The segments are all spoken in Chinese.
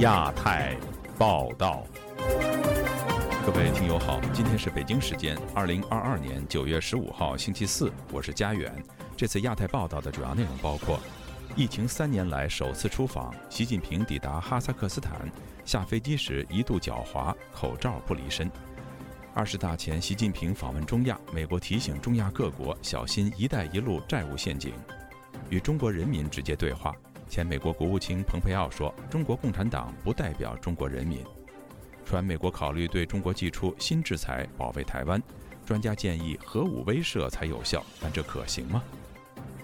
亚太报道，各位听友好，今天是北京时间二零二二年九月十五号星期四，我是佳远。这次亚太报道的主要内容包括：疫情三年来首次出访，习近平抵达哈萨克斯坦，下飞机时一度狡猾，口罩不离身；二十大前，习近平访问中亚，美国提醒中亚各国小心“一带一路”债务陷阱，与中国人民直接对话。前美国国务卿蓬佩奥说：“中国共产党不代表中国人民。”传美国考虑对中国寄出新制裁，保卫台湾。专家建议核武威慑才有效，但这可行吗？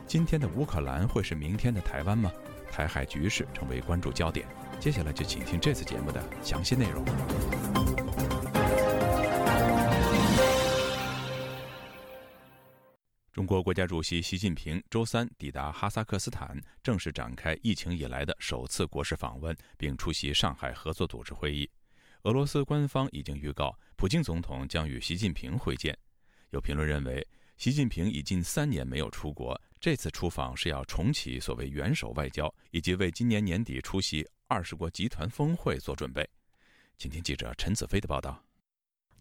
今天的乌克兰会是明天的台湾吗？台海局势成为关注焦点。接下来就请听这次节目的详细内容。中国国家主席习近平周三抵达哈萨克斯坦，正式展开疫情以来的首次国事访问，并出席上海合作组织会议。俄罗斯官方已经预告，普京总统将与习近平会见。有评论认为，习近平已近三年没有出国，这次出访是要重启所谓元首外交，以及为今年年底出席二十国集团峰会做准备。请听记者陈子飞的报道。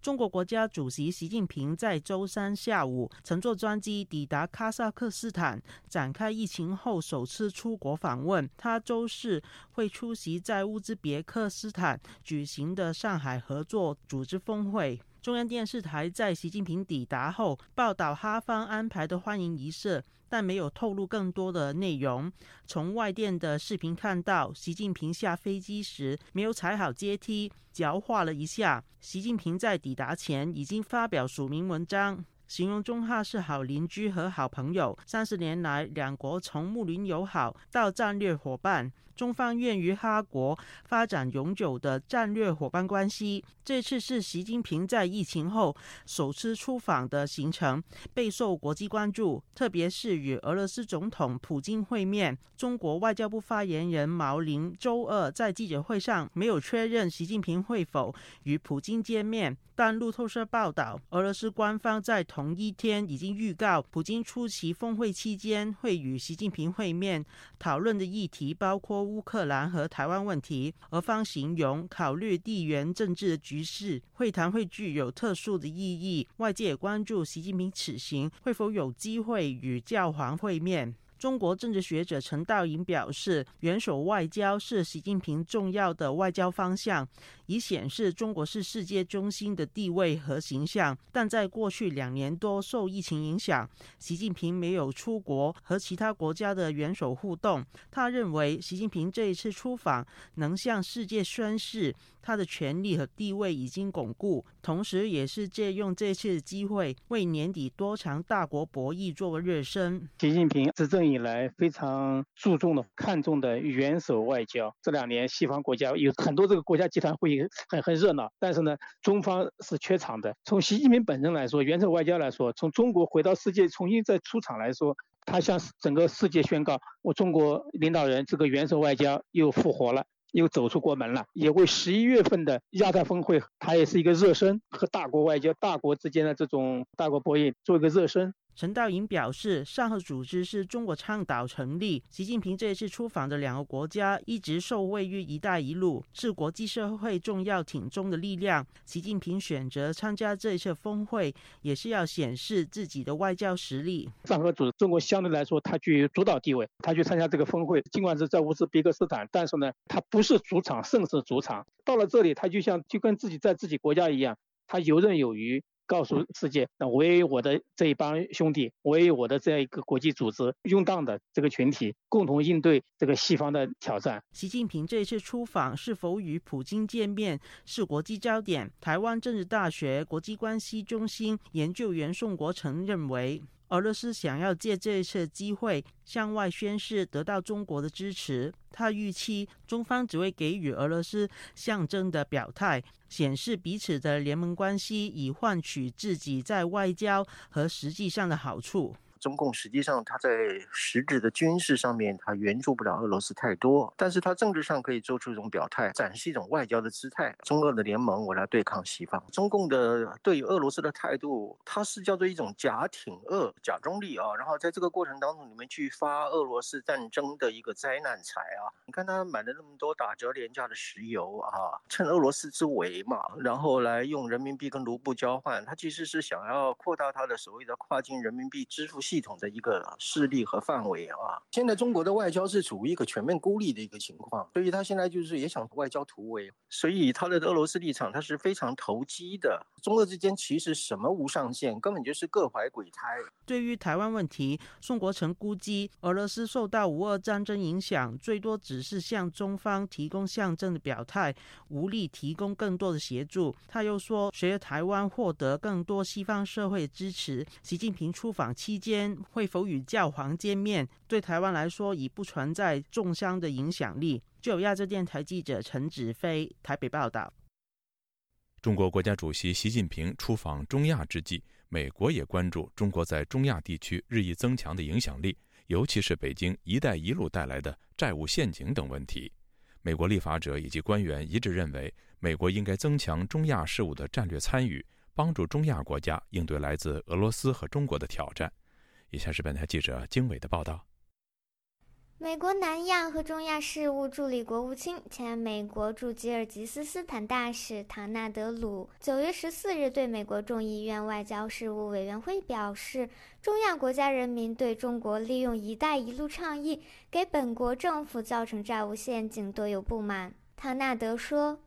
中国国家主席习近平在周三下午乘坐专机抵达哈萨克斯坦，展开疫情后首次出国访问。他周四会出席在乌兹别克斯坦举行的上海合作组织峰会。中央电视台在习近平抵达后报道哈方安排的欢迎仪式。但没有透露更多的内容。从外电的视频看到，习近平下飞机时没有踩好阶梯，脚滑了一下。习近平在抵达前已经发表署名文章，形容中哈是好邻居和好朋友。三十年来，两国从睦邻友好到战略伙伴。中方愿与哈国发展永久的战略伙伴关系。这次是习近平在疫情后首次出访的行程，备受国际关注。特别是与俄罗斯总统普京会面。中国外交部发言人毛宁周二在记者会上没有确认习近平会否与普京见面，但路透社报道，俄罗斯官方在同一天已经预告，普京出席峰会期间会与习近平会面，讨论的议题包括。乌克兰和台湾问题，俄方形容考虑地缘政治局势，会谈会具有特殊的意义。外界关注习近平此行会否有机会与教皇会面。中国政治学者陈道颖表示，元首外交是习近平重要的外交方向，以显示中国是世界中心的地位和形象。但在过去两年多受疫情影响，习近平没有出国和其他国家的元首互动。他认为，习近平这一次出访能向世界宣示。他的权力和地位已经巩固，同时也是借用这次机会为年底多场大国博弈做个热身。习近平执政以来非常注重的、看重的元首外交。这两年西方国家有很多这个国家集团会议很很热闹，但是呢，中方是缺场的。从习近平本人来说，元首外交来说，从中国回到世界重新再出场来说，他向整个世界宣告：我中国领导人这个元首外交又复活了。又走出国门了，也为十一月份的亚太峰会，它也是一个热身，和大国外交、大国之间的这种大国博弈做一个热身。陈道颖表示，上合组织是中国倡导成立。习近平这一次出访的两个国家一直受惠于“一带一路”，是国际社会重要挺中的力量。习近平选择参加这一次峰会，也是要显示自己的外交实力。上合组织中国相对来说，它具有主导地位，他去参加这个峰会，尽管是在乌兹别克斯坦，但是呢，他不是主场，胜是主场。到了这里，他就像就跟自己在自己国家一样，他游刃有余。告诉世界，那我也有我的这一帮兄弟，我也有我的这样一个国际组织用当的这个群体，共同应对这个西方的挑战。习近平这一次出访是否与普京见面是国际焦点。台湾政治大学国际关系中心研究员宋国成认为。俄罗斯想要借这一次机会向外宣示得到中国的支持。他预期中方只会给予俄罗斯象征的表态，显示彼此的联盟关系，以换取自己在外交和实际上的好处。中共实际上他在实质的军事上面他援助不了俄罗斯太多，但是他政治上可以做出一种表态，展示一种外交的姿态。中俄的联盟，我来对抗西方。中共的对于俄罗斯的态度，它是叫做一种假挺俄、假中立啊。然后在这个过程当中，你们去发俄罗斯战争的一个灾难财啊。你看他买了那么多打折廉价的石油啊，趁俄罗斯之围嘛，然后来用人民币跟卢布交换，他其实是想要扩大他的所谓的跨境人民币支付系统的一个势力和范围啊。现在中国的外交是处于一个全面孤立的一个情况，所以他现在就是也想外交突围，所以他的俄罗斯立场他是非常投机的。中俄之间其实什么无上限，根本就是各怀鬼胎。对于台湾问题，宋国成估计，俄罗斯受到无二战争影响，最多只是向中方提供象征的表态，无力提供更多的协助。他又说，随着台湾获得更多西方社会支持，习近平出访期间会否与教皇见面，对台湾来说已不存在重伤的影响力。就有亚洲电台记者陈子飞台北报道。中国国家主席习近平出访中亚之际，美国也关注中国在中亚地区日益增强的影响力，尤其是北京“一带一路”带来的债务陷阱等问题。美国立法者以及官员一致认为，美国应该增强中亚事务的战略参与，帮助中亚国家应对来自俄罗斯和中国的挑战。以下是本台记者经纬的报道。美国南亚和中亚事务助理国务卿、前美国驻吉尔吉斯斯坦大使唐纳德·鲁九月十四日对美国众议院外交事务委员会表示，中亚国家人民对中国利用“一带一路”倡议给本国政府造成债务陷阱多有不满。唐纳德说。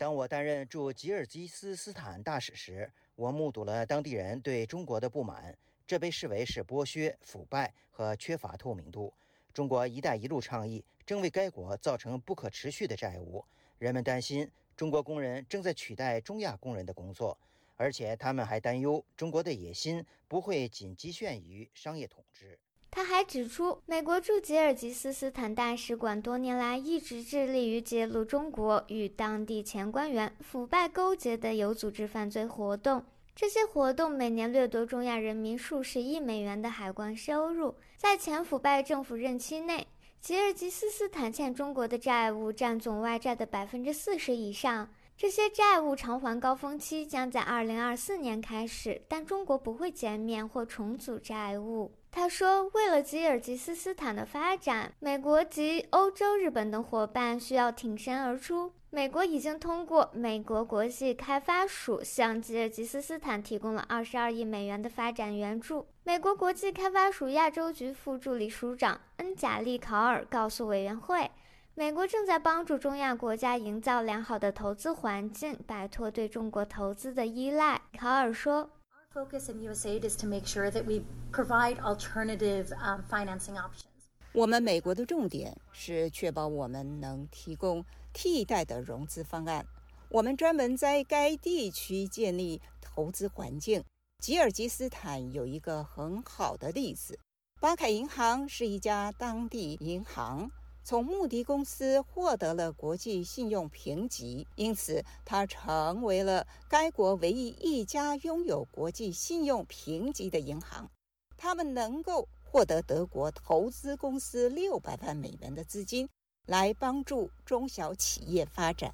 当我担任驻吉尔吉斯斯坦大使时，我目睹了当地人对中国的不满，这被视为是剥削、腐败和缺乏透明度。中国“一带一路”倡议正为该国造成不可持续的债务。人们担心中国工人正在取代中亚工人的工作，而且他们还担忧中国的野心不会仅局限于商业统治。他还指出，美国驻吉尔吉斯斯坦大使馆多年来一直致力于揭露中国与当地前官员腐败勾结的有组织犯罪活动。这些活动每年掠夺中亚人民数十亿美元的海关收入。在前腐败政府任期内，吉尔吉斯斯坦欠中国的债务占总外债的百分之四十以上。这些债务偿还高峰期将在二零二四年开始，但中国不会减免或重组债务。他说：“为了吉尔吉斯斯坦的发展，美国及欧洲、日本等伙伴需要挺身而出。美国已经通过美国国际开发署向吉尔吉斯斯坦提供了二十二亿美元的发展援助。”美国国际开发署亚洲局副助理署长恩贾利考尔告诉委员会：“美国正在帮助中亚国家营造良好的投资环境，摆脱对中国投资的依赖。”考尔说。Focus in USA，is to make sure that we provide alternative financing options. 我们美国的重点是确保我们能提供替代的融资方案。我们专门在该地区建立投资环境。吉尔吉斯坦有一个很好的例子，巴凯银行是一家当地银行。从穆迪公司获得了国际信用评级，因此它成为了该国唯一一家拥有国际信用评级的银行。他们能够获得德国投资公司六百万美元的资金，来帮助中小企业发展。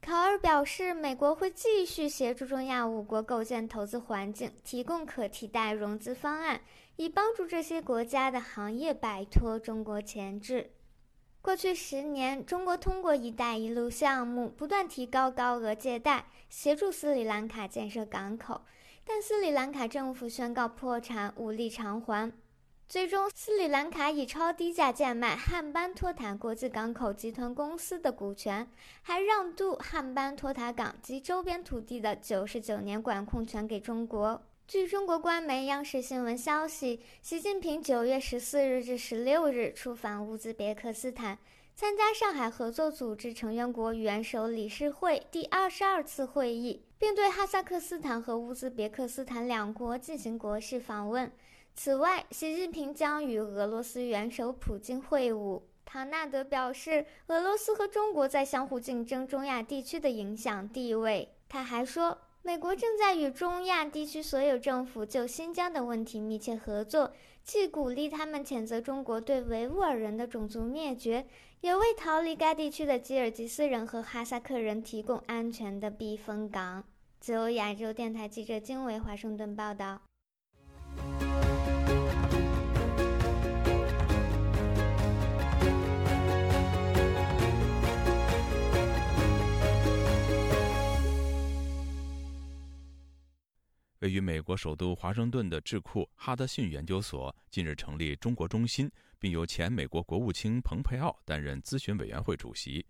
考尔表示，美国会继续协助中亚五国构建投资环境，提供可替代融资方案，以帮助这些国家的行业摆脱中国钳制。过去十年，中国通过“一带一路”项目不断提高高额借贷，协助斯里兰卡建设港口，但斯里兰卡政府宣告破产，无力偿还。最终，斯里兰卡以超低价贱卖汉班托塔国际港口集团公司的股权，还让渡汉班托塔港及周边土地的九十九年管控权给中国。据中国官媒央视新闻消息，习近平九月十四日至十六日出访乌兹别克斯坦，参加上海合作组织成员国元首理事会第二十二次会议，并对哈萨克斯坦和乌兹别克斯坦两国进行国事访问。此外，习近平将与俄罗斯元首普京会晤。唐纳德表示，俄罗斯和中国在相互竞争中亚地区的影响地位。他还说，美国正在与中亚地区所有政府就新疆的问题密切合作，既鼓励他们谴责中国对维吾尔人的种族灭绝，也为逃离该地区的吉尔吉斯人和哈萨克人提供安全的避风港。自由亚洲电台记者金维华盛顿报道。位于美国首都华盛顿的智库哈德逊研究所近日成立中国中心，并由前美国国务卿蓬佩奥担任咨询委员会主席。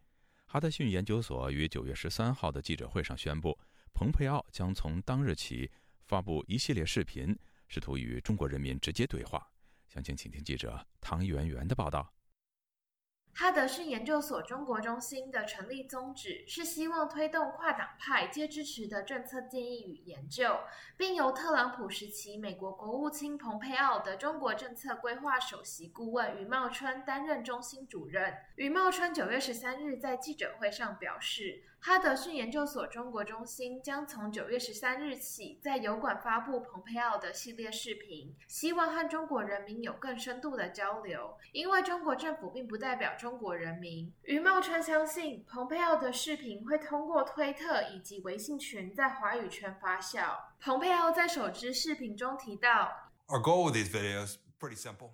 哈德逊研究所于九月十三号的记者会上宣布，蓬佩奥将从当日起发布一系列视频，试图与中国人民直接对话。详情，请听记者唐媛媛的报道。哈德逊研究所中国中心的成立宗旨是希望推动跨党派皆支持的政策建议与研究，并由特朗普时期美国国务卿蓬佩奥的中国政策规划首席顾问余茂春担任中心主任。余茂春九月十三日在记者会上表示。哈德逊研究所中国中心将从九月十三日起在油管发布蓬佩奥的系列视频，希望和中国人民有更深度的交流。因为中国政府并不代表中国人民。余茂川相信，蓬佩奥的视频会通过推特以及微信群在华语圈发酵。蓬佩奥在首支视频中提到：“Our goal with these videos pretty simple。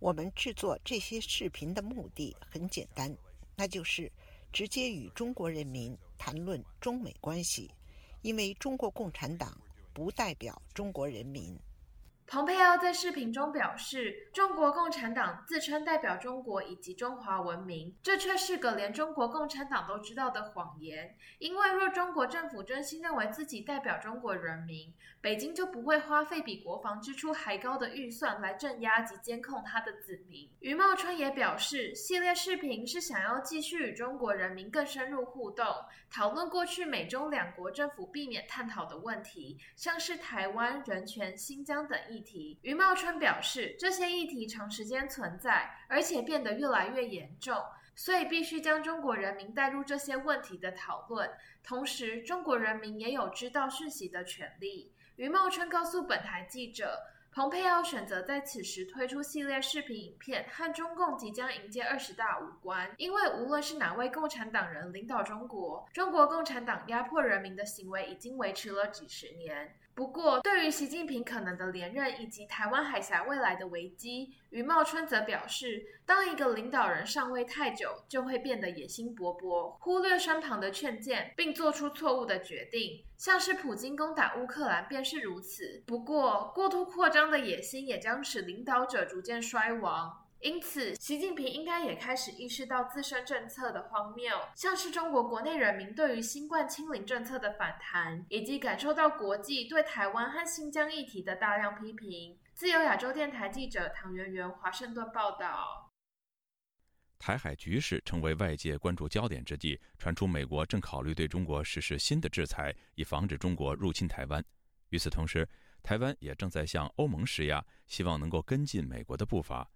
我们制作这些视频的目的很简单，那就是直接与中国人民。”谈论中美关系，因为中国共产党不代表中国人民。蓬佩奥在视频中表示，中国共产党自称代表中国以及中华文明，这却是个连中国共产党都知道的谎言。因为若中国政府真心认为自己代表中国人民，北京就不会花费比国防支出还高的预算来镇压及监控他的子民。余茂春也表示，系列视频是想要继续与中国人民更深入互动，讨论过去美中两国政府避免探讨的问题，像是台湾、人权、新疆等议。议题，余茂春表示，这些议题长时间存在，而且变得越来越严重，所以必须将中国人民带入这些问题的讨论。同时，中国人民也有知道讯息的权利。余茂春告诉本台记者，蓬佩奥选择在此时推出系列视频影片，和中共即将迎接二十大无关，因为无论是哪位共产党人领导中国，中国共产党压迫人民的行为已经维持了几十年。不过，对于习近平可能的连任以及台湾海峡未来的危机，余茂春则表示，当一个领导人上位太久，就会变得野心勃勃，忽略身旁的劝谏，并做出错误的决定。像是普京攻打乌克兰便是如此。不过，过度扩张的野心也将使领导者逐渐衰亡。因此，习近平应该也开始意识到自身政策的荒谬，像是中国国内人民对于新冠清零政策的反弹，以及感受到国际对台湾和新疆议题的大量批评。自由亚洲电台记者唐媛媛华盛顿报道。台海局势成为外界关注焦点之际，传出美国正考虑对中国实施新的制裁，以防止中国入侵台湾。与此同时，台湾也正在向欧盟施压，希望能够跟进美国的步伐。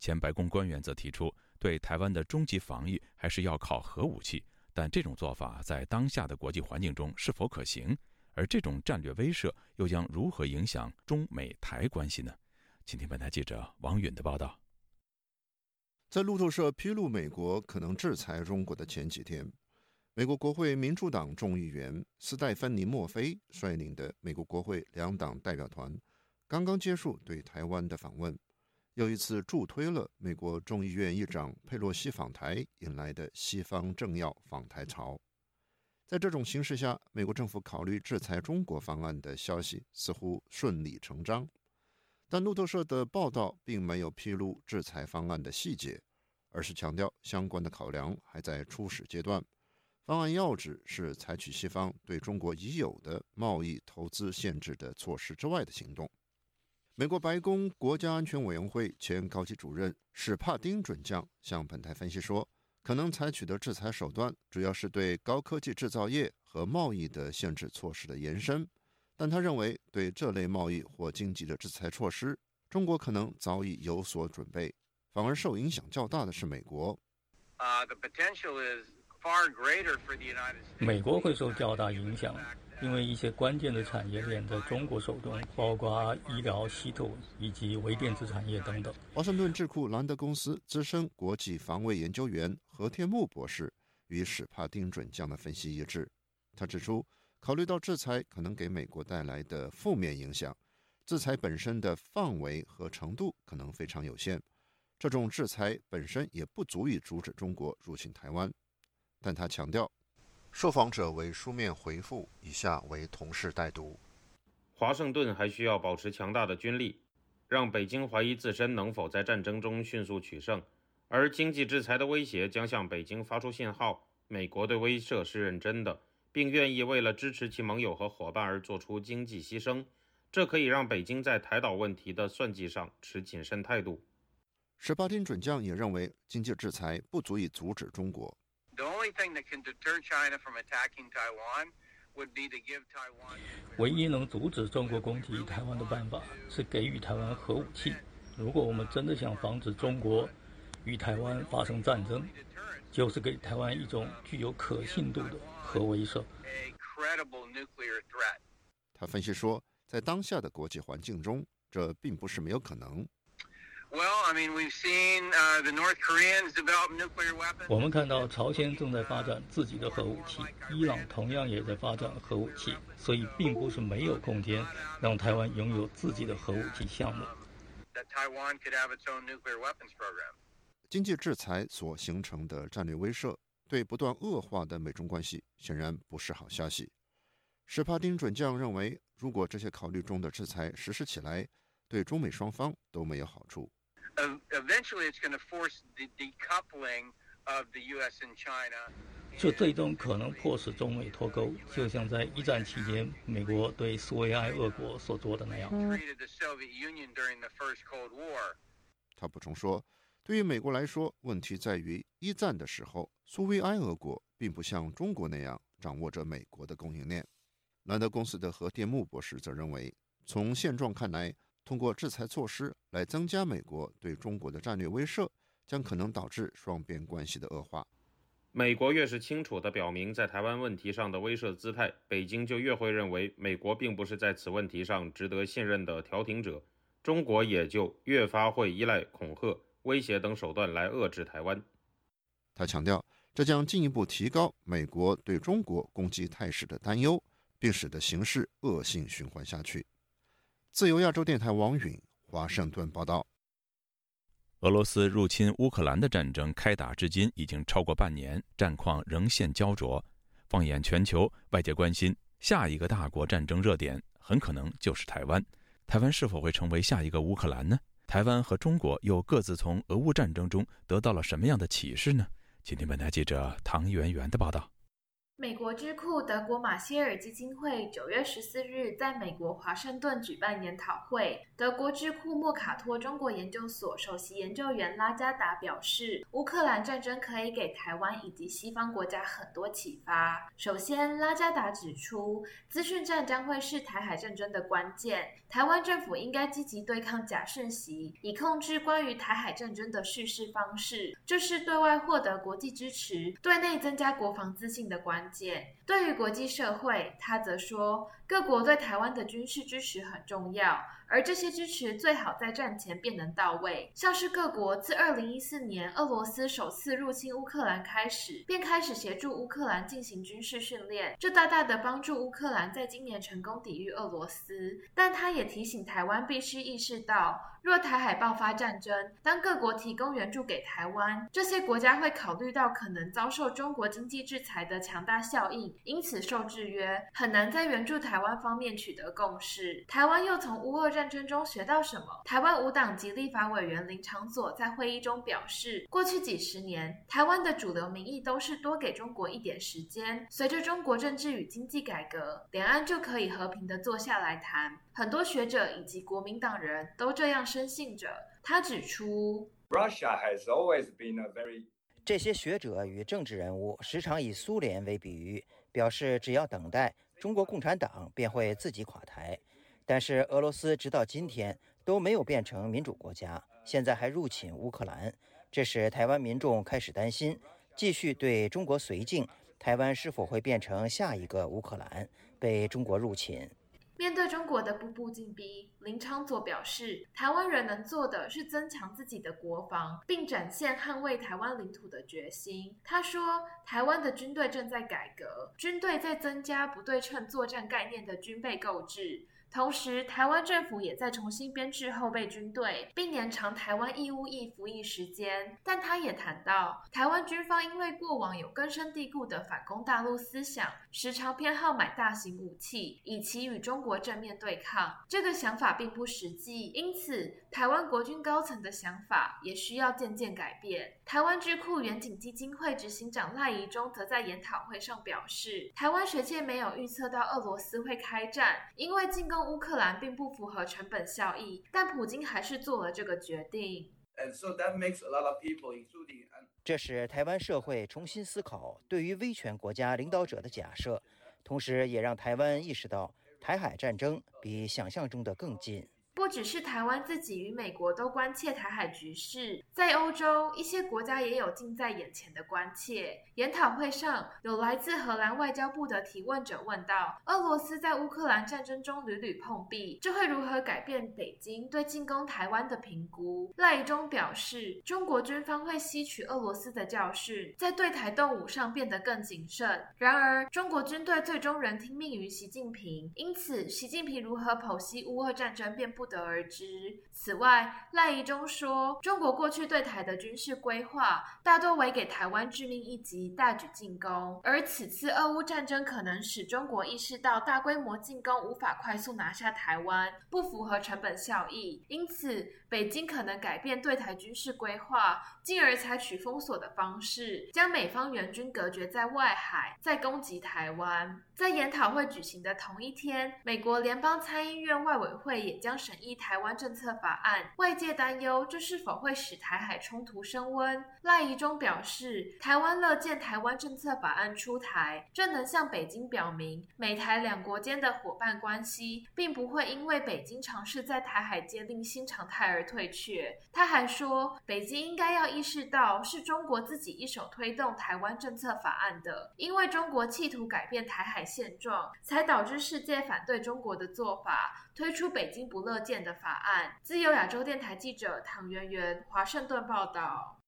前白宫官员则提出，对台湾的终极防御还是要靠核武器，但这种做法在当下的国际环境中是否可行？而这种战略威慑又将如何影响中美台关系呢？请听本台记者王允的报道。在路透社披露美国可能制裁中国的前几天，美国国会民主党众议员斯戴芬妮·墨菲率领的美国国会两党代表团刚刚结束对台湾的访问。又一次助推了美国众议院议长佩洛西访台引来的西方政要访台潮。在这种形势下，美国政府考虑制裁中国方案的消息似乎顺理成章。但路透社的报道并没有披露制裁方案的细节，而是强调相关的考量还在初始阶段。方案要旨是采取西方对中国已有的贸易投资限制的措施之外的行动。美国白宫国家安全委员会前高级主任史帕丁准将向本台分析说，可能采取的制裁手段主要是对高科技制造业和贸易的限制措施的延伸，但他认为对这类贸易或经济的制裁措施，中国可能早已有所准备，反而受影响较大的是美国。美国会受较大影响，因为一些关键的产业链在中国手中，包括医疗系统以及微电子产业等等。华盛顿智库兰德公司资深国际防卫研究员何天木博士与史帕丁准将的分析一致。他指出，考虑到制裁可能给美国带来的负面影响，制裁本身的范围和程度可能非常有限。这种制裁本身也不足以阻止中国入侵台湾。但他强调，受访者为书面回复，以下为同事代读：华盛顿还需要保持强大的军力，让北京怀疑自身能否在战争中迅速取胜，而经济制裁的威胁将向北京发出信号，美国对威慑是认真的，并愿意为了支持其盟友和伙伴而做出经济牺牲。这可以让北京在台岛问题的算计上持谨慎态度。十八天准将也认为，经济制裁不足以阻止中国。唯一能阻止中国攻击台湾的办法是给予台湾核武器。如果我们真的想防止中国与台湾发生战争，就是给台湾一种具有可信度的核威慑。他分析说，在当下的国际环境中，这并不是没有可能。我们看到朝鲜正在发展自己的核武器，伊朗同样也在发展核武器，所以并不是没有空间让台湾拥有自己的核武器项目。经济制裁所形成的战略威慑，对不断恶化的美中关系显然不是好消息。史帕丁准将认为，如果这些考虑中的制裁实施起来，对中美双方都没有好处。eventually it's going to force the decoupling of the U.S. and China. 这最终可能迫使中美脱钩，就像在一战期间美国对苏维埃俄国所做的那样。他补充说，对于美国来说，问题在于一战的时候，苏维埃俄国并不像中国那样掌握着美国的供应链。兰德公司的何电木博士则认为，从现状看来。通过制裁措施来增加美国对中国的战略威慑，将可能导致双边关系的恶化。美国越是清楚地表明在台湾问题上的威慑姿态，北京就越会认为美国并不是在此问题上值得信任的调停者，中国也就越发会依赖恐吓、威胁等手段来遏制台湾。他强调，这将进一步提高美国对中国攻击态势的担忧，并使得形势恶性循环下去。自由亚洲电台王允华盛顿报道：俄罗斯入侵乌克兰的战争开打至今已经超过半年，战况仍现焦灼。放眼全球，外界关心下一个大国战争热点很可能就是台湾。台湾是否会成为下一个乌克兰呢？台湾和中国又各自从俄乌战争中得到了什么样的启示呢？请听本台记者唐媛媛的报道。美国智库德国马歇尔基金会九月十四日在美国华盛顿举办研讨会。德国智库莫卡托中国研究所首席研究员拉加达表示，乌克兰战争可以给台湾以及西方国家很多启发。首先，拉加达指出，资讯战将会是台海战争的关键。台湾政府应该积极对抗假讯息，以控制关于台海战争的叙事方式。这是对外获得国际支持，对内增加国防自信的关。对于国际社会，他则说，各国对台湾的军事支持很重要。而这些支持最好在战前便能到位，像是各国自二零一四年俄罗斯首次入侵乌克兰开始，便开始协助乌克兰进行军事训练，这大大的帮助乌克兰在今年成功抵御俄罗斯。但他也提醒台湾必须意识到，若台海爆发战争，当各国提供援助给台湾，这些国家会考虑到可能遭受中国经济制裁的强大效应，因此受制约，很难在援助台湾方面取得共识。台湾又从乌俄战争中学到什么？台湾无党籍立法委员林长佐在会议中表示，过去几十年，台湾的主流民意都是多给中国一点时间，随着中国政治与经济改革，两岸就可以和平的坐下来谈。很多学者以及国民党人都这样深信着。他指出，Russia has always been a very 这些学者与政治人物时常以苏联为比喻，表示只要等待，中国共产党便会自己垮台。但是俄罗斯直到今天都没有变成民主国家，现在还入侵乌克兰，这使台湾民众开始担心，继续对中国绥靖，台湾是否会变成下一个乌克兰，被中国入侵？面对中国的步步紧逼，林昌佐表示，台湾人能做的是增强自己的国防，并展现捍卫台湾领土的决心。他说，台湾的军队正在改革，军队在增加不对称作战概念的军备购置。同时，台湾政府也在重新编制后备军队，并延长台湾义务役服役时间。但他也谈到，台湾军方因为过往有根深蒂固的反攻大陆思想，时常偏好买大型武器，以期与中国正面对抗。这个想法并不实际，因此台湾国军高层的想法也需要渐渐改变。台湾智库远景基金会执行长赖宜中则在研讨会上表示，台湾学界没有预测到俄罗斯会开战，因为进攻。乌克兰并不符合成本效益，但普京还是做了这个决定。这使台湾社会重新思考对于威权国家领导者的假设，同时也让台湾意识到台海战争比想象中的更近。不只是台湾自己与美国都关切台海局势，在欧洲一些国家也有近在眼前的关切。研讨会上，有来自荷兰外交部的提问者问道：“俄罗斯在乌克兰战争中屡屡碰壁，这会如何改变北京对进攻台湾的评估？”赖中表示：“中国军方会吸取俄罗斯的教训，在对台动武上变得更谨慎。然而，中国军队最终仍听命于习近平，因此，习近平如何剖析乌俄战争便不不得而知。”此外，赖宜中说：“中国过去对台的军事规划大多为给台湾致命一击。”大举进攻，而此次俄乌战争可能使中国意识到大规模进攻无法快速拿下台湾，不符合成本效益，因此北京可能改变对台军事规划，进而采取封锁的方式，将美方援军隔绝在外海，再攻击台湾。在研讨会举行的同一天，美国联邦参议院外委会也将审议台湾政策法案，外界担忧这是否会使台海冲突升温。赖宜中表示，台湾乐见台湾政策法案出台，这能向北京表明美台两国间的伙伴关系，并不会因为北京尝试在台海建立新常态而退却。他还说，北京应该要意识到是中国自己一手推动台湾政策法案的，因为中国企图改变台海。现状才导致世界反对中国的做法，推出北京不乐见的法案。自由亚洲电台记者唐媛媛，华盛顿报道。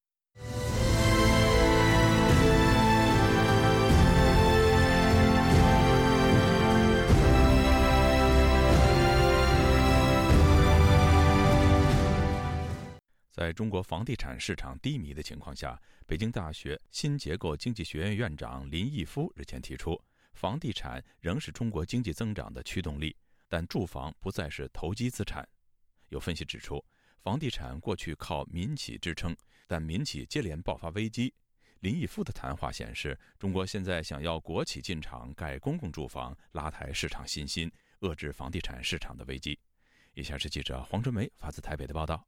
在中国房地产市场低迷的情况下，北京大学新结构经济学院院长林毅夫日前提出。房地产仍是中国经济增长的驱动力，但住房不再是投机资产。有分析指出，房地产过去靠民企支撑，但民企接连爆发危机。林毅夫的谈话显示，中国现在想要国企进场盖公共住房，拉抬市场信心，遏制房地产市场的危机。以下是记者黄春梅发自台北的报道。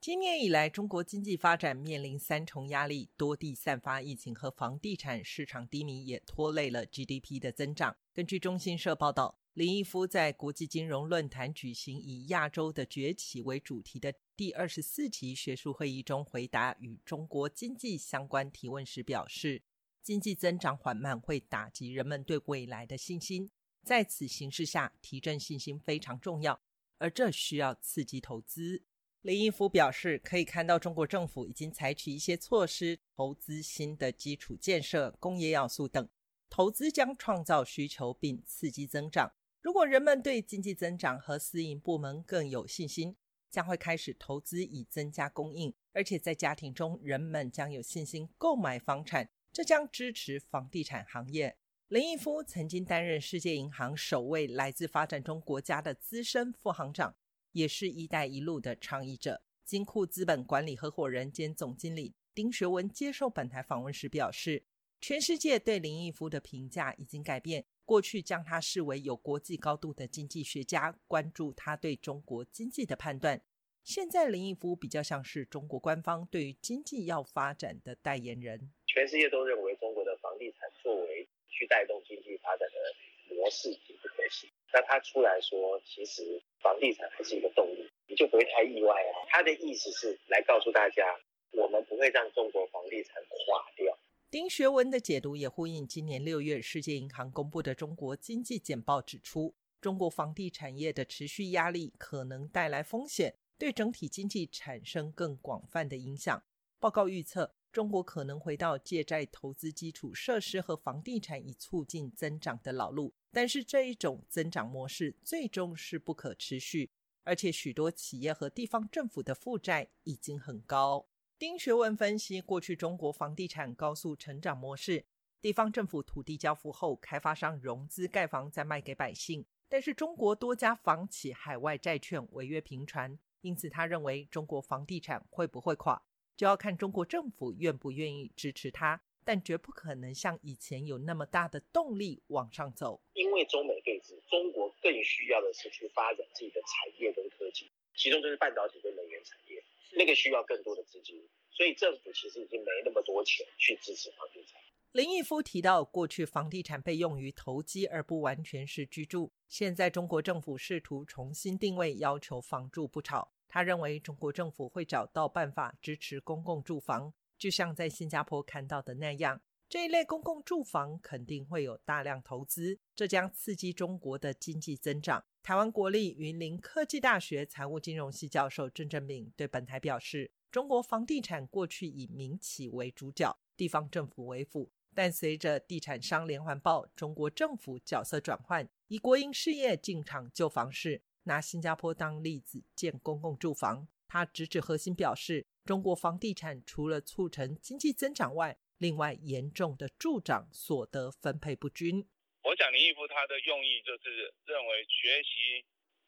今年以来，中国经济发展面临三重压力，多地散发疫情和房地产市场低迷，也拖累了 GDP 的增长。根据中新社报道，林毅夫在国际金融论坛举行以“亚洲的崛起”为主题的第二十四期学术会议中，回答与中国经济相关提问时表示：“经济增长缓慢会打击人们对未来的信心，在此形势下，提振信心非常重要，而这需要刺激投资。”林毅夫表示，可以看到中国政府已经采取一些措施，投资新的基础建设、工业要素等，投资将创造需求并刺激增长。如果人们对经济增长和私营部门更有信心，将会开始投资以增加供应，而且在家庭中，人们将有信心购买房产，这将支持房地产行业。林毅夫曾经担任世界银行首位来自发展中国家的资深副行长。也是一带一路的倡议者，金库资本管理合伙人兼总经理丁学文接受本台访问时表示，全世界对林毅夫的评价已经改变，过去将他视为有国际高度的经济学家，关注他对中国经济的判断。现在林毅夫比较像是中国官方对于经济要发展的代言人。全世界都认为中国的房地产作为去带动经济发展的模式已经不可行。那他出来说，其实房地产还是一个动力，你就不会太意外啊。他的意思是来告诉大家，我们不会让中国房地产垮掉。丁学文的解读也呼应今年六月世界银行公布的中国经济简报，指出中国房地产业的持续压力可能带来风险，对整体经济产生更广泛的影响。报告预测，中国可能回到借债投资基础设施和房地产以促进增长的老路，但是这一种增长模式最终是不可持续，而且许多企业和地方政府的负债已经很高。丁学文分析，过去中国房地产高速成长模式，地方政府土地交付后，开发商融资盖房再卖给百姓。但是中国多家房企海外债券违约频传，因此他认为中国房地产会不会垮，就要看中国政府愿不愿意支持它，但绝不可能像以前有那么大的动力往上走。因为中美对峙，中国更需要的是去发展自己的产业跟科技，其中就是半导体跟能源产业。那个需要更多的资金，所以政府其实已经没那么多钱去支持房地产。林毅夫提到，过去房地产被用于投机，而不完全是居住。现在中国政府试图重新定位，要求房住不炒。他认为中国政府会找到办法支持公共住房，就像在新加坡看到的那样。这一类公共住房肯定会有大量投资，这将刺激中国的经济增长。台湾国立云林科技大学财务金融系教授郑正敏对本台表示：“中国房地产过去以民企为主角，地方政府为辅，但随着地产商连环爆，中国政府角色转换，以国营事业进场救房市。拿新加坡当例子建公共住房，他直指核心，表示中国房地产除了促成经济增长外，另外，严重的助长所得分配不均。我想林毅夫他的用意就是认为学习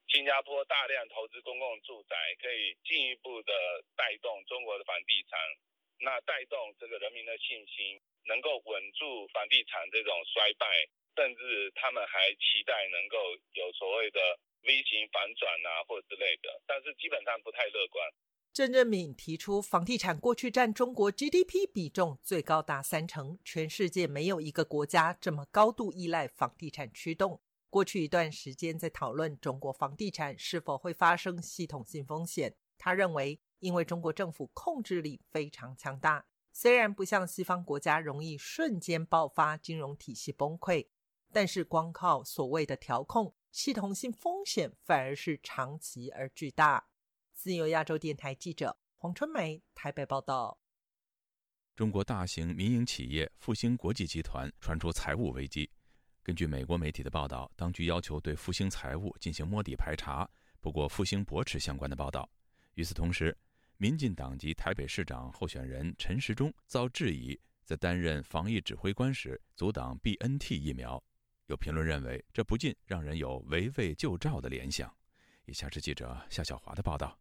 新加坡大量投资公共住宅，可以进一步的带动中国的房地产，那带动这个人民的信心，能够稳住房地产这种衰败，甚至他们还期待能够有所谓的 V 型反转啊，或之类的，但是基本上不太乐观。郑振敏提出，房地产过去占中国 GDP 比重最高达三成，全世界没有一个国家这么高度依赖房地产驱动。过去一段时间在讨论中国房地产是否会发生系统性风险。他认为，因为中国政府控制力非常强大，虽然不像西方国家容易瞬间爆发金融体系崩溃，但是光靠所谓的调控，系统性风险反而是长期而巨大。自由亚洲电台记者黄春梅台北报道：中国大型民营企业复兴国际集团传出财务危机。根据美国媒体的报道，当局要求对复兴财务进行摸底排查，不过复兴驳斥相关的报道。与此同时，民进党籍台北市长候选人陈时中遭质疑，在担任防疫指挥官时阻挡 BNT 疫苗。有评论认为，这不禁让人有围魏救赵的联想。以下是记者夏小华的报道。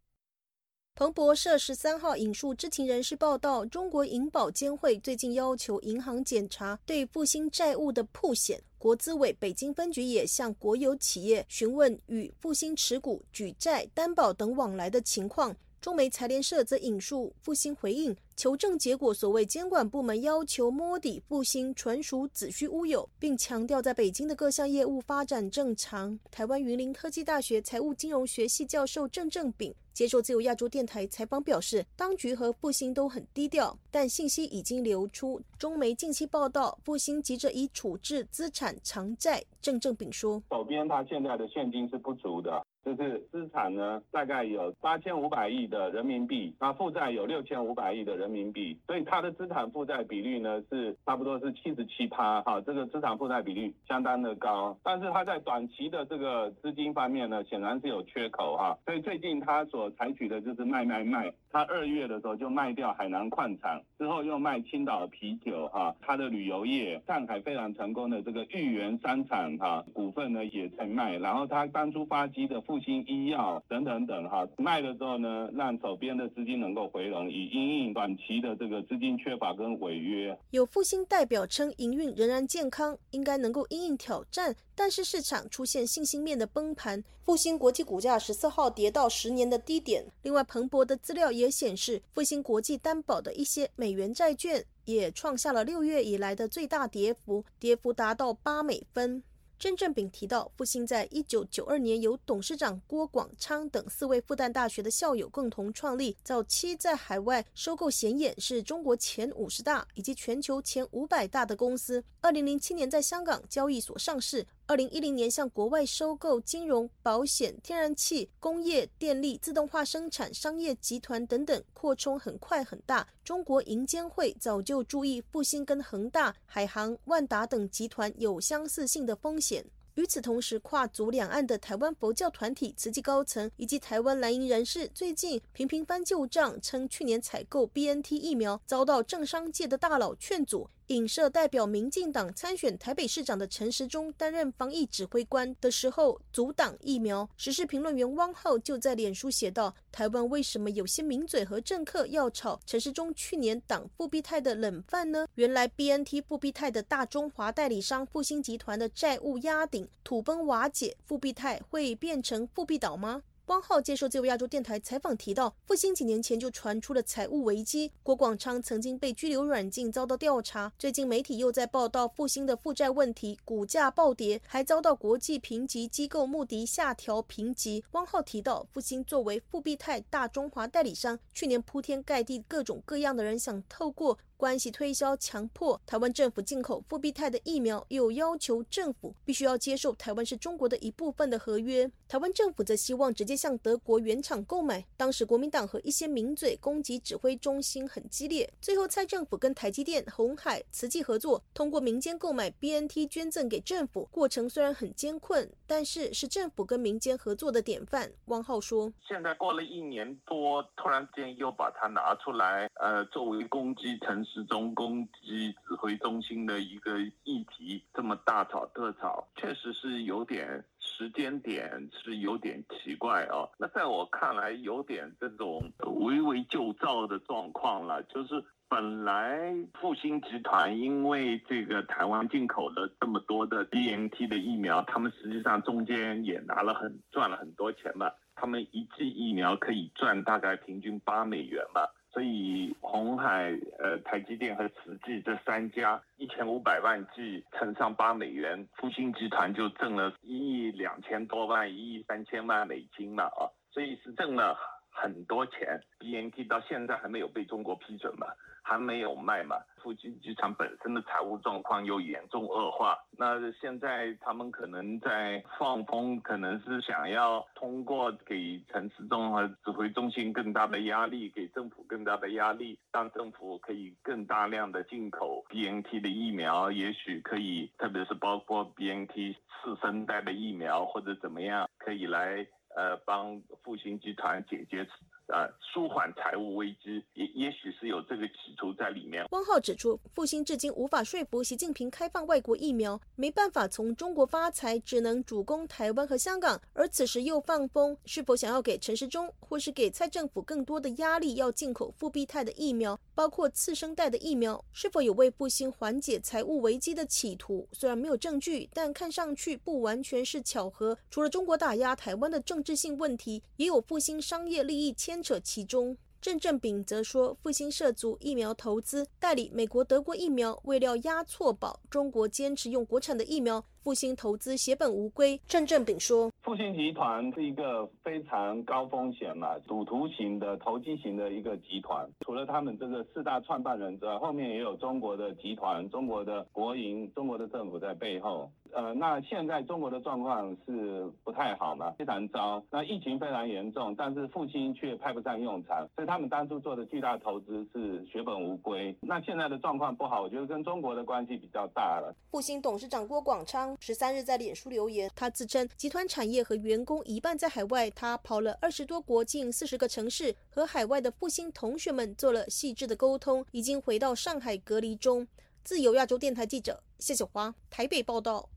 彭博社十三号引述知情人士报道，中国银保监会最近要求银行检查对复兴债务的铺险，国资委北京分局也向国有企业询问与复兴持股、举债、担保等往来的情况。中媒财联社则引述复兴回应。求证结果，所谓监管部门要求摸底复兴，纯属子虚乌有，并强调在北京的各项业务发展正常。台湾云林科技大学财务金融学系教授郑正炳接受自由亚洲电台采访表示，当局和复兴都很低调，但信息已经流出。中媒近期报道，复兴急着以处置资产偿债。郑正炳说：“手边他现在的现金是不足的。”就是资产呢，大概有八千五百亿的人民币，那负债有六千五百亿的人民币，所以它的资产负债比率呢是差不多是七十七趴，哈，这个资产负债比率相当的高。但是它在短期的这个资金方面呢，显然是有缺口哈，所以最近它所采取的就是卖卖卖。它二月的时候就卖掉海南矿场，之后又卖青岛啤酒哈，它的旅游业，上海非常成功的这个豫园商场哈股份呢也在卖，然后它当初发机的。复兴医药等等等哈，卖的时候呢，让手边的资金能够回笼，以应应短期的这个资金缺乏跟违约。有复兴代表称，营运仍然健康，应该能够应应挑战，但是市场出现信心面的崩盘，复兴国际股价十四号跌到十年的低点。另外，彭博的资料也显示，复兴国际担保的一些美元债券也创下了六月以来的最大跌幅，跌幅达到八美分。郑正炳提到，复星在一九九二年由董事长郭广昌等四位复旦大学的校友共同创立，早期在海外收购显眼，是中国前五十大以及全球前五百大的公司。二零零七年在香港交易所上市。二零一零年向国外收购金融、保险、天然气、工业、电力、自动化生产、商业集团等等，扩充很快很大。中国银监会早就注意复兴跟恒大、海航、万达等集团有相似性的风险。与此同时，跨足两岸的台湾佛教团体、慈济高层以及台湾蓝营人士，最近频频翻旧账，称去年采购 BNT 疫苗遭到政商界的大佬劝阻。影射代表民进党参选台北市长的陈时中担任防疫指挥官的时候阻挡疫苗。时事评论员汪浩就在脸书写道：“台湾为什么有些名嘴和政客要炒陈时中去年挡复必泰的冷饭呢？原来 BNT 复必泰的大中华代理商复兴集团的债务压顶，土崩瓦解，复必泰会变成复必岛吗？”汪浩接受自由亚洲电台采访提到，复兴几年前就传出了财务危机，郭广昌曾经被拘留软禁，遭到调查。最近媒体又在报道复兴的负债问题，股价暴跌，还遭到国际评级机构穆迪下调评级。汪浩提到，复兴作为复必泰大中华代理商，去年铺天盖地各种各样的人想透过。关系推销强迫台湾政府进口复必泰的疫苗，又要求政府必须要接受台湾是中国的一部分的合约。台湾政府则希望直接向德国原厂购买。当时国民党和一些名嘴攻击指挥中心很激烈。最后蔡政府跟台积电、红海、慈济合作，通过民间购买 BNT 捐赠给政府。过程虽然很艰困，但是是政府跟民间合作的典范。汪浩说：“现在过了一年多，突然间又把它拿出来，呃，作为攻击城。”始终攻击指挥中心的一个议题，这么大吵特吵，确实是有点时间点是有点奇怪哦。那在我看来，有点这种围魏救赵的状况了。就是本来复兴集团因为这个台湾进口了这么多的 BNT 的疫苗，他们实际上中间也拿了很赚了很多钱嘛。他们一剂疫苗可以赚大概平均八美元吧。所以，红海、呃，台积电和慈济这三家一千五百万计乘上八美元，复兴集团就挣了一亿两千多万、一亿三千万美金了啊！所以是挣了很多钱。BNT 到现在还没有被中国批准嘛？还没有卖嘛？复兴机场本身的财务状况又严重恶化，那现在他们可能在放风，可能是想要通过给城市中和指挥中心更大的压力，给政府更大的压力，让政府可以更大量的进口 BNT 的疫苗，也许可以，特别是包括 BNT 次生代的疫苗或者怎么样，可以来呃帮复兴集团解决。呃，舒缓财务危机，也也许是有这个企图在里面。汪浩指出，复兴至今无法说服习近平开放外国疫苗，没办法从中国发财，只能主攻台湾和香港。而此时又放风，是否想要给陈时中或是给蔡政府更多的压力，要进口复必泰的疫苗，包括次生代的疫苗，是否有为复兴缓解财务危机的企图？虽然没有证据，但看上去不完全是巧合。除了中国打压台湾的政治性问题，也有复兴商业利益牵。扯其中，郑正炳则说，复兴涉足疫苗投资，代理美国、德国疫苗，未料押错宝，中国坚持用国产的疫苗。复兴投资血本无归，郑正炳说：“复兴集团是一个非常高风险嘛，赌徒型的投机型的一个集团。除了他们这个四大创办人之外，后面也有中国的集团、中国的国营、中国的政府在背后。呃，那现在中国的状况是不太好嘛，非常糟。那疫情非常严重，但是复兴却派不上用场，所以他们当初做的巨大投资是血本无归。那现在的状况不好，我觉得跟中国的关系比较大了。”复兴董事长郭广昌。十三日在脸书留言，他自称集团产业和员工一半在海外，他跑了二十多国，近四十个城市，和海外的复兴同学们做了细致的沟通，已经回到上海隔离中。自由亚洲电台记者谢小华台北报道。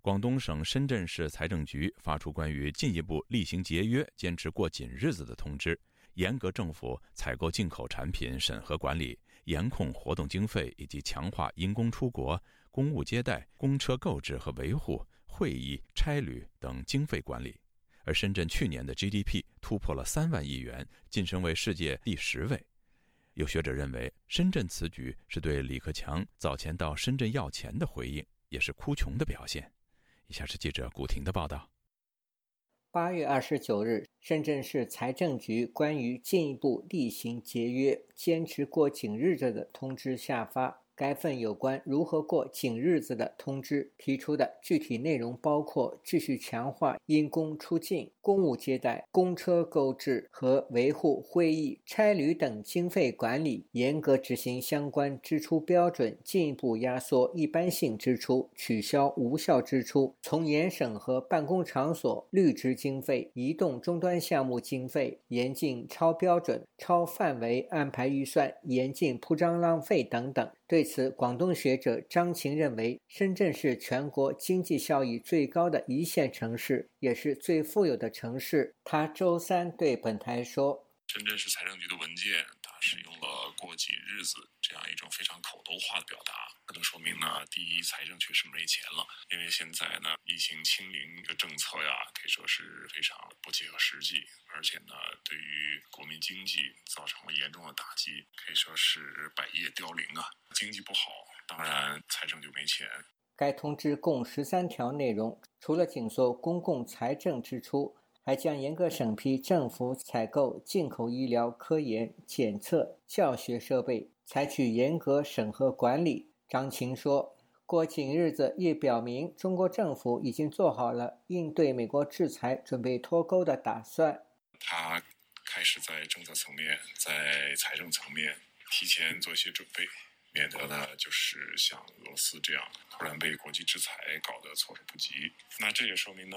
广东省深圳市财政局发出关于进一步厉行节约、坚持过紧日子的通知，严格政府采购进口产品审核管理，严控活动经费，以及强化因公出国。公务接待、公车购置和维护、会议、差旅等经费管理，而深圳去年的 GDP 突破了三万亿元，晋升为世界第十位。有学者认为，深圳此举是对李克强早前到深圳要钱的回应，也是哭穷的表现。以下是记者古婷的报道。八月二十九日，深圳市财政局关于进一步厉行节约、坚持过紧日子的通知下发。该份有关如何过紧日子的通知提出的具体内容包括：继续强化因公出境、公务接待、公车购置和维护会议、差旅等经费管理，严格执行相关支出标准，进一步压缩一般性支出，取消无效支出，从严审核办公场所绿植经费、移动终端项目经费，严禁超标准、超范围安排预算，严禁铺张浪费等等。对此，广东学者张琴认为，深圳是全国经济效益最高的一线城市，也是最富有的城市。他周三对本台说：“深圳市财政局的文件，它使用了‘过几日子’这样一种非常口头化的表达，可能说明呢，第一，财政确实没钱了，因为现在呢，疫情清零的政策呀，可以说是非常不切合实际。”而且呢，对于国民经济造成了严重的打击，可以说是百业凋零啊！经济不好，当然财政就没钱。该通知共十三条内容，除了紧缩公共财政支出，还将严格审批政府采购进口医疗、科研、检测、教学设备，采取严格审核管理。张琴说。过紧日子也表明，中国政府已经做好了应对美国制裁、准备脱钩的打算。他开始在政策层面、在财政层面提前做一些准备，免得呢就是像俄罗斯这样突然被国际制裁搞得措手不及。那这也说明呢，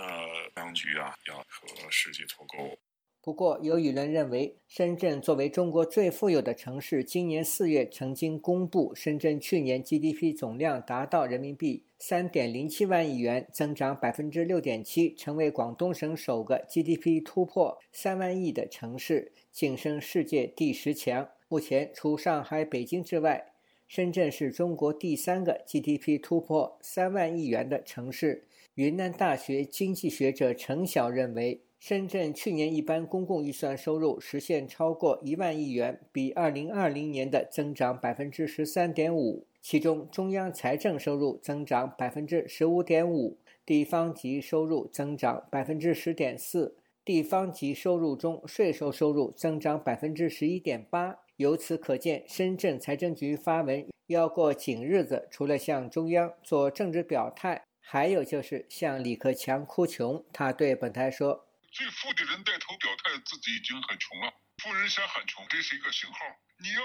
当局啊要和世界脱钩。不过，有舆论认为，深圳作为中国最富有的城市，今年四月曾经公布，深圳去年 GDP 总量达到人民币三点零七万亿元，增长百分之六点七，成为广东省首个 GDP 突破三万亿的城市，晋升世界第十强。目前，除上海、北京之外，深圳是中国第三个 GDP 突破三万亿元的城市。云南大学经济学者陈晓认为。深圳去年一般公共预算收入实现超过一万亿元，比二零二零年的增长百分之十三点五。其中，中央财政收入增长百分之十五点五，地方级收入增长百分之十点四。地方级收入中，税收收入增长百分之十一点八。由此可见，深圳财政局发文要过紧日子，除了向中央做政治表态，还有就是向李克强哭穷。他对本台说。最富的人带头表态，自己已经很穷了。富人先喊穷，这是一个信号。你要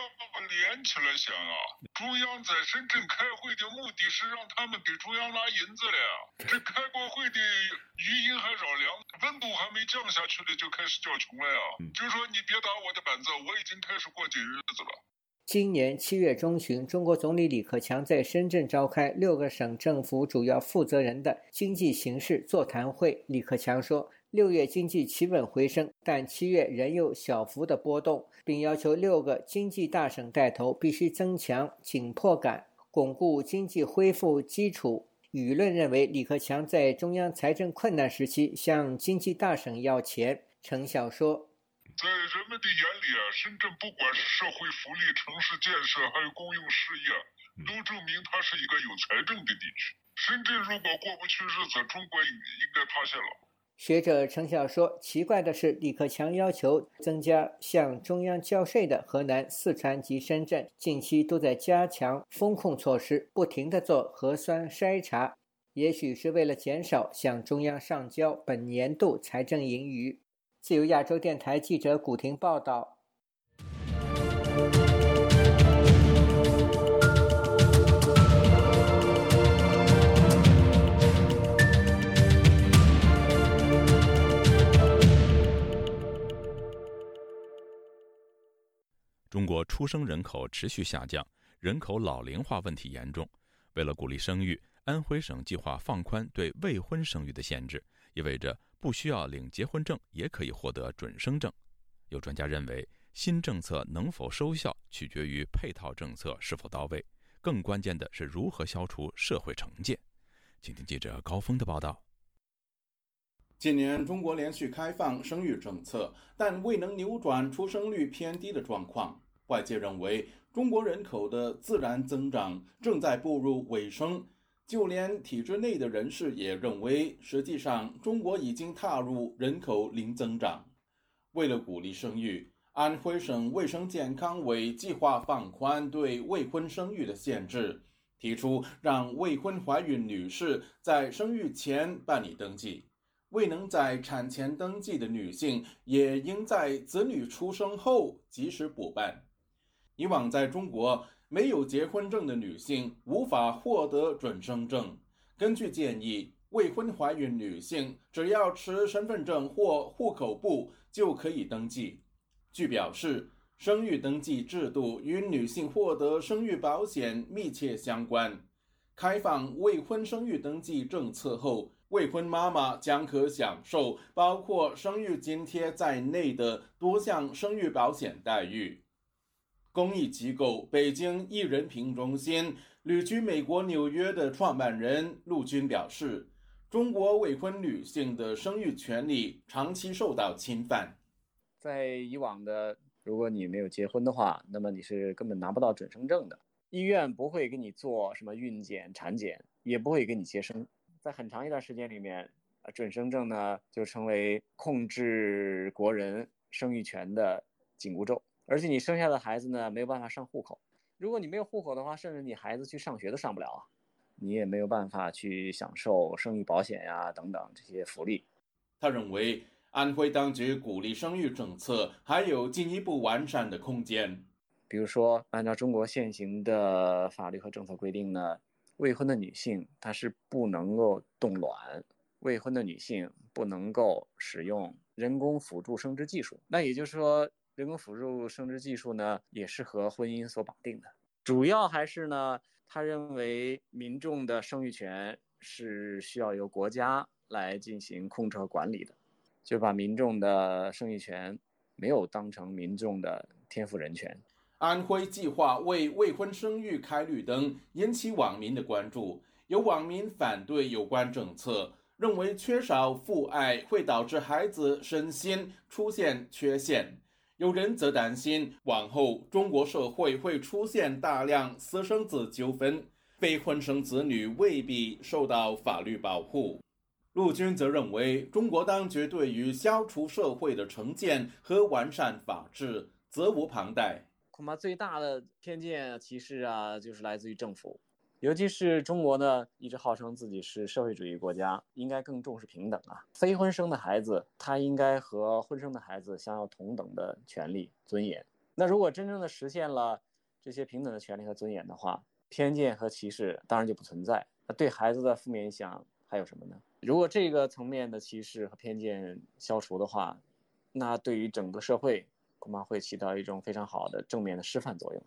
连起来想啊！中央在深圳开会的目的是让他们给中央拿银子了呀。这开过会的余音还绕梁，温度还没降下去呢，就开始叫穷了呀。就说你别打我的板子，我已经开始过紧日子了。今年七月中旬，中国总理李克强在深圳召开六个省政府主要负责人的经济形势座谈会。李克强说。六月经济企稳回升，但七月仍有小幅的波动，并要求六个经济大省带头，必须增强紧迫感，巩固经济恢复基础。舆论认为，李克强在中央财政困难时期向经济大省要钱。陈晓说：“在人们的眼里啊，深圳不管是社会福利、城市建设，还有公用事业，都证明它是一个有财政的地区。深圳如果过不去日子，中国应应该塌陷了。”学者陈晓说：“奇怪的是，李克强要求增加向中央交税的河南、四川及深圳，近期都在加强风控措施，不停地做核酸筛查，也许是为了减少向中央上交本年度财政盈余。”自由亚洲电台记者古婷报道。中国出生人口持续下降，人口老龄化问题严重。为了鼓励生育，安徽省计划放宽对未婚生育的限制，意味着不需要领结婚证也可以获得准生证。有专家认为，新政策能否收效，取决于配套政策是否到位，更关键的是如何消除社会成见。请听记者高峰的报道。今年中国连续开放生育政策，但未能扭转出生率偏低的状况。外界认为，中国人口的自然增长正在步入尾声，就连体制内的人士也认为，实际上中国已经踏入人口零增长。为了鼓励生育，安徽省卫生健康委计划放宽对未婚生育的限制，提出让未婚怀孕女士在生育前办理登记，未能在产前登记的女性也应在子女出生后及时补办。以往在中国。没有结婚证的女性无法获得准生证。根据建议，未婚怀孕女性只要持身份证或户口簿就可以登记。据表示，生育登记制度与女性获得生育保险密切相关。开放未婚生育登记政策后，未婚妈妈将可享受包括生育津贴在内的多项生育保险待遇。公益机构北京一人平中心旅居美国纽约的创办人陆军表示：“中国未婚女性的生育权利长期受到侵犯。在以往的，如果你没有结婚的话，那么你是根本拿不到准生证的。医院不会给你做什么孕检、产检，也不会给你接生。在很长一段时间里面，准生证呢就成为控制国人生育权的紧箍咒。”而且你生下的孩子呢，没有办法上户口。如果你没有户口的话，甚至你孩子去上学都上不了啊，你也没有办法去享受生育保险呀等等这些福利。他认为，安徽当局鼓励生育政策还有进一步完善的空间。比如说，按照中国现行的法律和政策规定呢，未婚的女性她是不能够冻卵，未婚的女性不能够使用人工辅助生殖技术。那也就是说。人工辅助生殖技术呢，也是和婚姻所绑定的。主要还是呢，他认为民众的生育权是需要由国家来进行控制和管理的，就把民众的生育权没有当成民众的天赋人权。安徽计划为未婚生育开绿灯，引起网民的关注。有网民反对有关政策，认为缺少父爱会导致孩子身心出现缺陷。有人则担心，往后中国社会会出现大量私生子纠纷，非婚生子女未必受到法律保护。陆军则认为，中国当局对于消除社会的成见和完善法治责无旁贷。恐怕最大的偏见歧视啊，就是来自于政府。尤其是中国呢，一直号称自己是社会主义国家，应该更重视平等啊。非婚生的孩子，他应该和婚生的孩子享有同等的权利尊严。那如果真正的实现了这些平等的权利和尊严的话，偏见和歧视当然就不存在。那对孩子的负面影响还有什么呢？如果这个层面的歧视和偏见消除的话，那对于整个社会恐怕会起到一种非常好的正面的示范作用。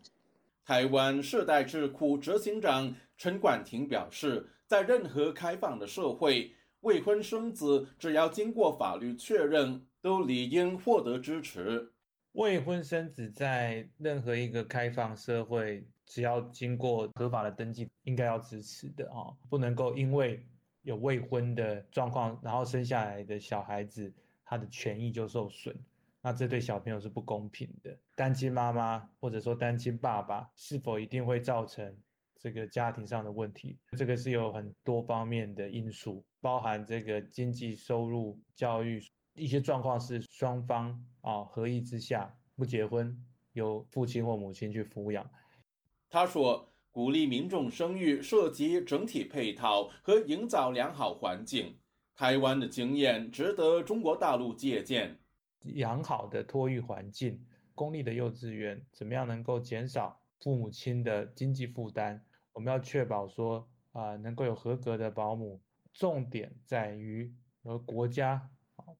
台湾世代智库执行长陈冠廷表示，在任何开放的社会，未婚生子只要经过法律确认，都理应获得支持。未婚生子在任何一个开放社会，只要经过合法的登记，应该要支持的啊，不能够因为有未婚的状况，然后生下来的小孩子他的权益就受损。那这对小朋友是不公平的。单亲妈妈或者说单亲爸爸，是否一定会造成这个家庭上的问题？这个是有很多方面的因素，包含这个经济收入、教育一些状况是双方啊合意之下不结婚，由父亲或母亲去抚养。他说，鼓励民众生育涉及整体配套和营造良好环境。台湾的经验值得中国大陆借鉴。良好的托育环境，公立的幼稚园怎么样能够减少父母亲的经济负担？我们要确保说啊，能够有合格的保姆。重点在于和国家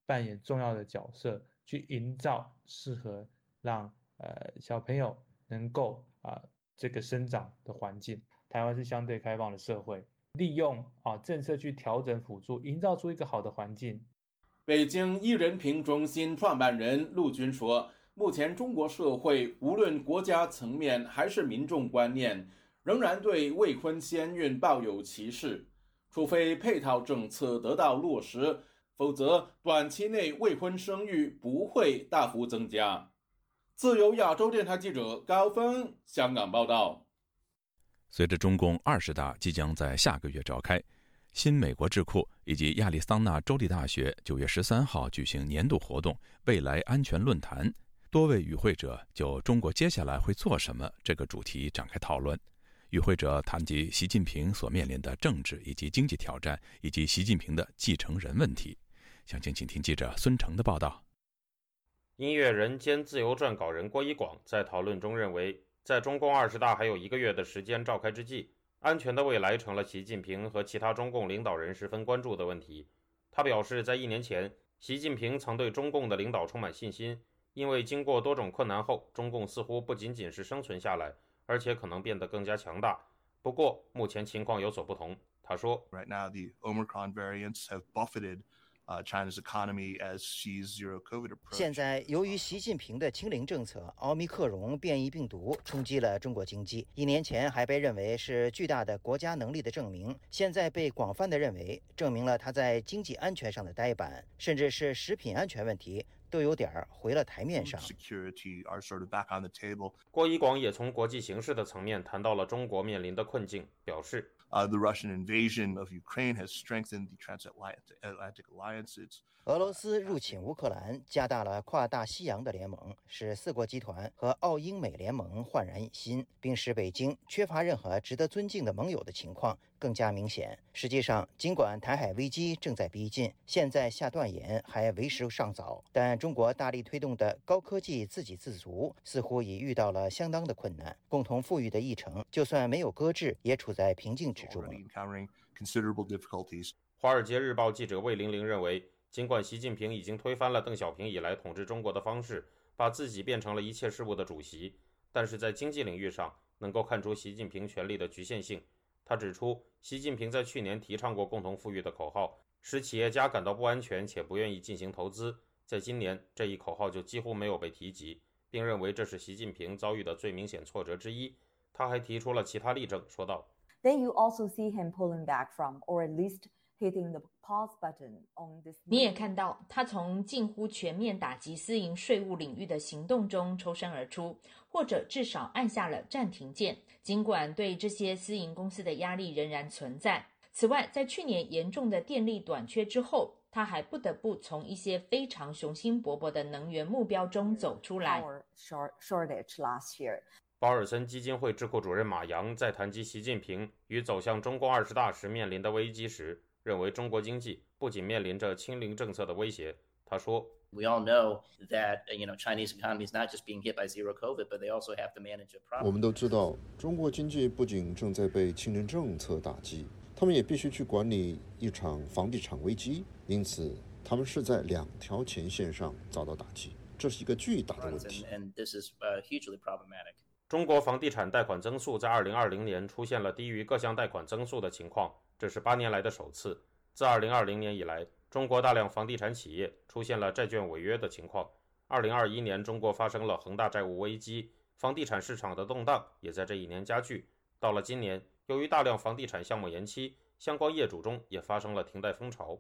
扮演重要的角色，去营造适合让呃小朋友能够啊这个生长的环境。台湾是相对开放的社会，利用啊政策去调整辅助，营造出一个好的环境。北京一人平中心创办人陆军说：“目前中国社会，无论国家层面还是民众观念，仍然对未婚先孕抱有歧视。除非配套政策得到落实，否则短期内未婚生育不会大幅增加。”自由亚洲电台记者高峰香港报道。随着中共二十大即将在下个月召开，新美国智库以及亚利桑那州立大学九月十三号举行年度活动“未来安全论坛”，多位与会者就中国接下来会做什么这个主题展开讨论。与会者谈及习近平所面临的政治以及经济挑战，以及习近平的继承人问题。详情，请听记者孙成的报道。音乐人兼自由撰稿人郭一广在讨论中认为。在中共二十大还有一个月的时间召开之际，安全的未来成了习近平和其他中共领导人十分关注的问题。他表示，在一年前，习近平曾对中共的领导充满信心，因为经过多种困难后，中共似乎不仅仅是生存下来，而且可能变得更加强大。不过，目前情况有所不同。他说：“Right now, the Omicron variants have buffeted.” China's economy as she's zero COVID approach. 现在，由于习近平的清零政策，奥密克戎变异病毒冲击了中国经济。一年前还被认为是巨大的国家能力的证明，现在被广泛的认为证明了他在经济安全上的呆板，甚至是食品安全问题都有点回了台面上。Security are sort of back on the table. 郭一广也从国际形势的层面谈到了中国面临的困境，表示。Uh, the Russian invasion of Ukraine has strengthened the transatlantic alliances. 俄罗斯入侵乌克兰，加大了跨大西洋的联盟，使四国集团和澳英美联盟焕然一新，并使北京缺乏任何值得尊敬的盟友的情况更加明显。实际上，尽管台海危机正在逼近，现在下断言还为时尚早，但中国大力推动的高科技自给自足似乎已遇到了相当的困难。共同富裕的议程，就算没有搁置，也处在瓶颈之中。华尔街日报记者魏玲玲认为。尽管习近平已经推翻了邓小平以来统治中国的方式，把自己变成了一切事务的主席，但是在经济领域上能够看出习近平权力的局限性。他指出，习近平在去年提倡过共同富裕的口号，使企业家感到不安全且不愿意进行投资。在今年，这一口号就几乎没有被提及，并认为这是习近平遭遇的最明显挫折之一。他还提出了其他例证，说道：“Then you also see him pulling back from, or at least.” 你也看到他从近乎全面打击私营税务领域的行动中抽身而出，或者至少按下了暂停键。尽管对这些私营公司的压力仍然存在。此外，在去年严重的电力短缺之后，他还不得不从一些非常雄心勃勃的能源目标中走出来。保尔森基金会智库主任马扬在谈及习近平与走向中共二十大时面临的危机时。认为中国经济不仅面临着清零政策的威胁。他说：“We all know that you know Chinese economy is not just being hit by zero COVID, but they also have to manage a problem.” 我们都知道，中国经济不仅正在被清零政策打击，他们也必须去管理一场房地产危机。因此，他们是在两条前线上遭到打击，这是一个巨大的问题。And this is hugely problematic. 中国房地产贷款增速在2020年出现了低于各项贷款增速的情况。这是八年来的首次。自2020年以来，中国大量房地产企业出现了债券违约的情况。2021年，中国发生了恒大债务危机，房地产市场的动荡也在这一年加剧。到了今年，由于大量房地产项目延期，相关业主中也发生了停贷风潮。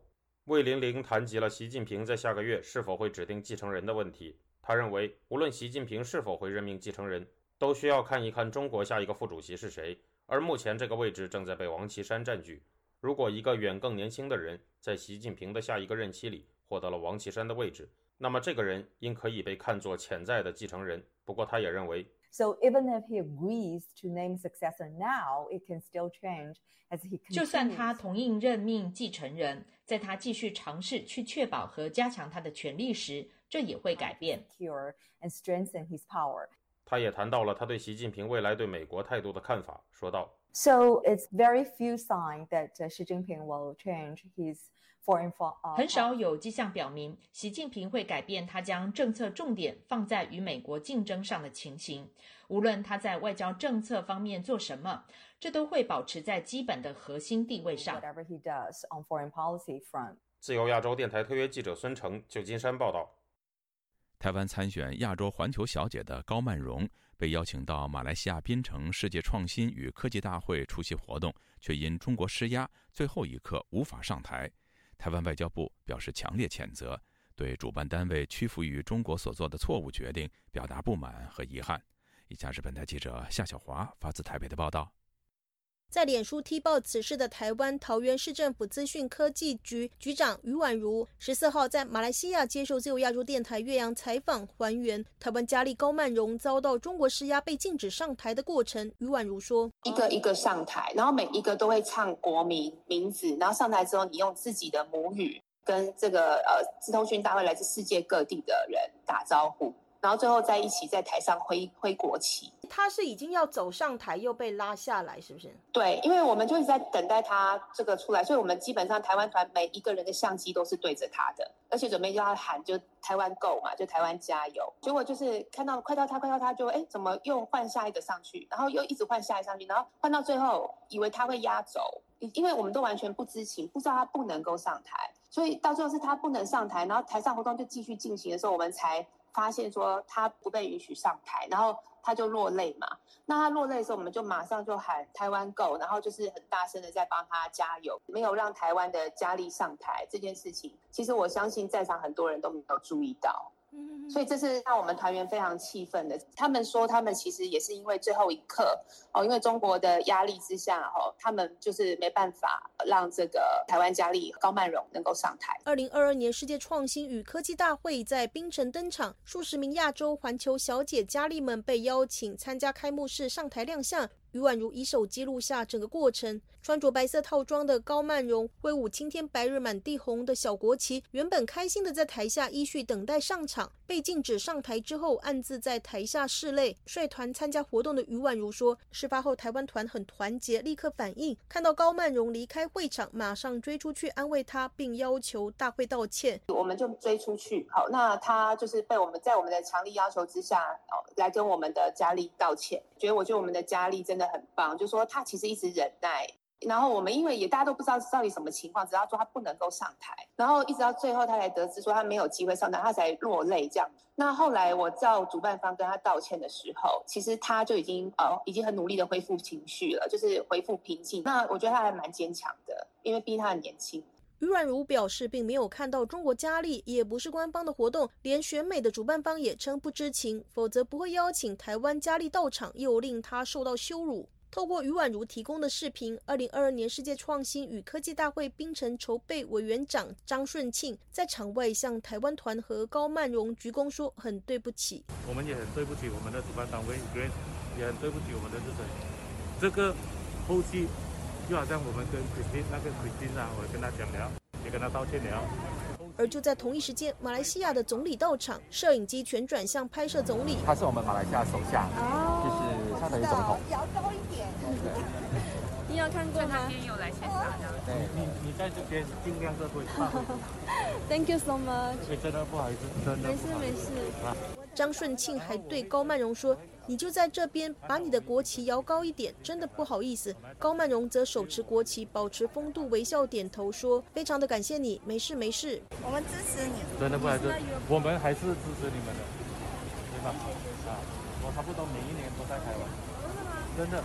魏玲玲谈及了习近平在下个月是否会指定继承人的问题。他认为，无论习近平是否会任命继承人，都需要看一看中国下一个副主席是谁。而目前这个位置正在被王岐山占据。如果一个远更年轻的人在习近平的下一个任期里获得了王岐山的位置，那么这个人应可以被看作潜在的继承人。不过他也认为，So even if he agrees to name successor now, it can still change as he. 就算他同意任命继承人，在他继续尝试去确保和加强他的权利时，这也会改变。Cure And strengthen his power. 他也谈到了他对习近平未来对美国态度的看法，说道：“So it's very few signs that Xi Jinping will change his foreign policy。很少有迹象表明习近平会改变他将政策重点放在与美国竞争上的情形。无论他在外交政策方面做什么，这都会保持在基本的核心地位上。” Whatever he does on foreign policy front。自由亚洲电台特约记者孙成，旧金山报道。台湾参选亚洲环球小姐的高曼荣被邀请到马来西亚槟城世界创新与科技大会出席活动，却因中国施压，最后一刻无法上台。台湾外交部表示强烈谴责，对主办单位屈服于中国所做的错误决定表达不满和遗憾。以下是本台记者夏小华发自台北的报道。在脸书踢爆此事的台湾桃园市政府资讯科技局局长于婉如，十四号在马来西亚接受自由亚洲电台岳阳采访，还原台湾佳丽高曼荣遭到中国施压被禁止上台的过程。于婉如说：“一个一个上台，然后每一个都会唱国民名字，然后上台之后，你用自己的母语跟这个呃资通讯大会来自世界各地的人打招呼。”然后最后在一起在台上挥挥国旗，他是已经要走上台又被拉下来，是不是？对，因为我们就一直在等待他这个出来，所以我们基本上台湾团每一个人的相机都是对着他的，而且准备就要喊就台湾 Go 嘛，就台湾加油。结果就是看到快到他快到他就哎怎么又换下一个上去，然后又一直换下一上去，然后换到最后以为他会压轴，因为我们都完全不知情，不知道他不能够上台，所以到最后是他不能上台，然后台上活动就继续进行的时候，我们才。发现说他不被允许上台，然后他就落泪嘛。那他落泪的时候，我们就马上就喊台湾 Go，然后就是很大声的在帮他加油。没有让台湾的佳丽上台这件事情，其实我相信在场很多人都没有注意到。所以这是让我们团员非常气愤的。他们说，他们其实也是因为最后一刻哦，因为中国的压力之下哦，他们就是没办法让这个台湾佳丽高曼荣能够上台。二零二二年世界创新与科技大会在槟城登场，数十名亚洲环球小姐佳丽们被邀请参加开幕式上台亮相。于宛如一手记录下整个过程，穿着白色套装的高曼荣挥舞青天白日满地红的小国旗，原本开心的在台下依序等待上场，被禁止上台之后，暗自在台下拭泪。率团参加活动的于婉如说，事发后台湾团很团结，立刻反应，看到高曼荣离开会场，马上追出去安慰他，并要求大会道歉。我们就追出去，好，那他就是被我们在我们的强力要求之下，哦，来跟我们的佳丽道歉。觉得我觉得我们的佳丽真的。很棒，就说他其实一直忍耐，然后我们因为也大家都不知道到底什么情况，只要说他不能够上台，然后一直到最后他才得知说他没有机会上台，他才落泪这样。那后来我叫主办方跟他道歉的时候，其实他就已经呃已经很努力的恢复情绪了，就是恢复平静。那我觉得他还蛮坚强的，因为毕竟他很年轻。于软如表示，并没有看到中国佳丽，也不是官方的活动，连选美的主办方也称不知情，否则不会邀请台湾佳丽到场，又令他受到羞辱。透过于婉如提供的视频，二零二二年世界创新与科技大会冰城筹备委员长张顺庆在场外向台湾团和高曼荣鞠躬说：“很对不起，我们也很对不起我们的主办单位，也很对不起我们的日本。这个后期。”就好像我们跟 Christine 那个 Christine 啊，我跟他讲了，也跟他道歉了。而就在同一时间，马来西亚的总理到场，摄影机全转向拍摄总理。他是我们马来西亚首相，就是沙特总统。你有看过吗？今天有来现场的。对，你你在这边尽量的会。Thank you so much。真的不好意思，真的。没事没事。张顺庆还对高曼荣说。你就在这边把你的国旗摇高一点，真的不好意思。高曼荣则手持国旗，保持风度，微笑点头说：“非常的感谢你，没事没事。”我们支持你，真的不好意思，我们还是支持你们的，对吧？啊，我差不多每一年都在台湾，真的吗？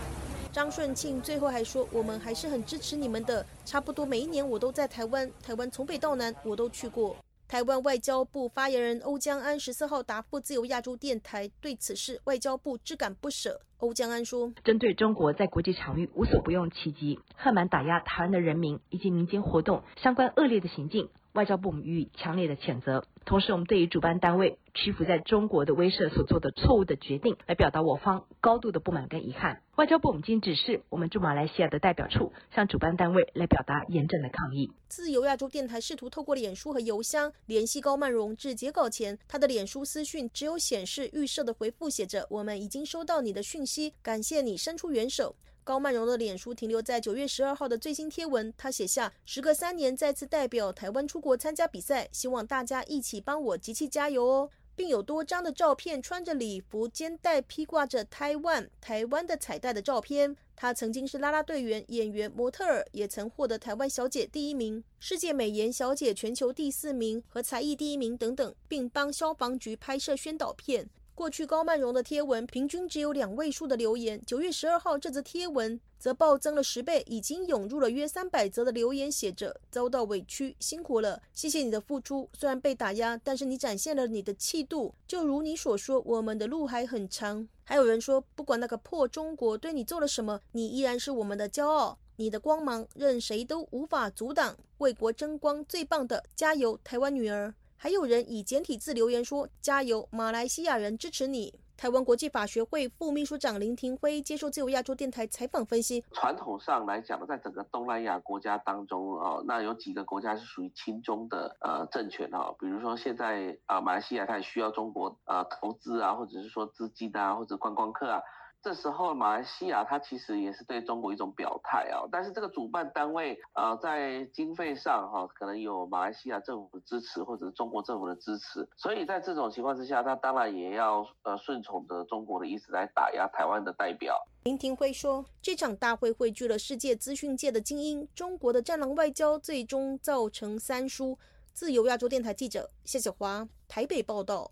真的。张顺庆最后还说：“我们还是很支持你们的，差不多每一年我都在台湾，台湾从北到南我都去过。”台湾外交部发言人欧江安十四号答复自由亚洲电台，对此事外交部只感不舍。欧江安说：“针对中国在国际场域无所不用其极、横蛮打压台湾的人民以及民间活动相关恶劣的行径，外交部予以强烈的谴责。同时，我们对于主办单位屈服在中国的威慑所做的错误的决定，来表达我方高度的不满跟遗憾。外交部已经指示我们驻马来西亚的代表处向主办单位来表达严正的抗议。”自由亚洲电台试图透过脸书和邮箱联系高曼荣，至截稿前，他的脸书私讯只有显示预设的回复，写着：“我们已经收到你的讯息，感谢你伸出援手。”高曼荣的脸书停留在九月十二号的最新贴文，他写下：“时隔三年再次代表台湾出国参加比赛，希望大家一起帮我集气加油哦。”并有多张的照片，穿着礼服、肩带披挂着台湾台湾的彩带的照片。他曾经是啦啦队员、演员、模特儿，也曾获得台湾小姐第一名、世界美颜小姐全球第四名和才艺第一名等等，并帮消防局拍摄宣导片。过去高曼荣的贴文平均只有两位数的留言，九月十二号这则贴文则暴增了十倍，已经涌入了约三百则的留言，写着遭到委屈，辛苦了，谢谢你的付出。虽然被打压，但是你展现了你的气度。就如你所说，我们的路还很长。还有人说，不管那个破中国对你做了什么，你依然是我们的骄傲，你的光芒任谁都无法阻挡。为国争光，最棒的，加油，台湾女儿！还有人以简体字留言说：“加油，马来西亚人支持你。”台湾国际法学会副秘书长林廷辉接受自由亚洲电台采访分析：传统上来讲，在整个东南亚国家当中，哦，那有几个国家是属于亲中的呃政权哦，比如说现在啊，马来西亚它也需要中国啊投资啊，或者是说资金啊，或者观光客啊。这时候，马来西亚它其实也是对中国一种表态啊，但是这个主办单位呃在经费上哈，可能有马来西亚政府的支持或者是中国政府的支持，所以在这种情况之下，他当然也要呃顺从的中国的意思来打压台湾的代表。林廷辉说，这场大会汇聚了世界资讯界的精英，中国的战狼外交最终造成三输。自由亚洲电台记者谢小华台北报道。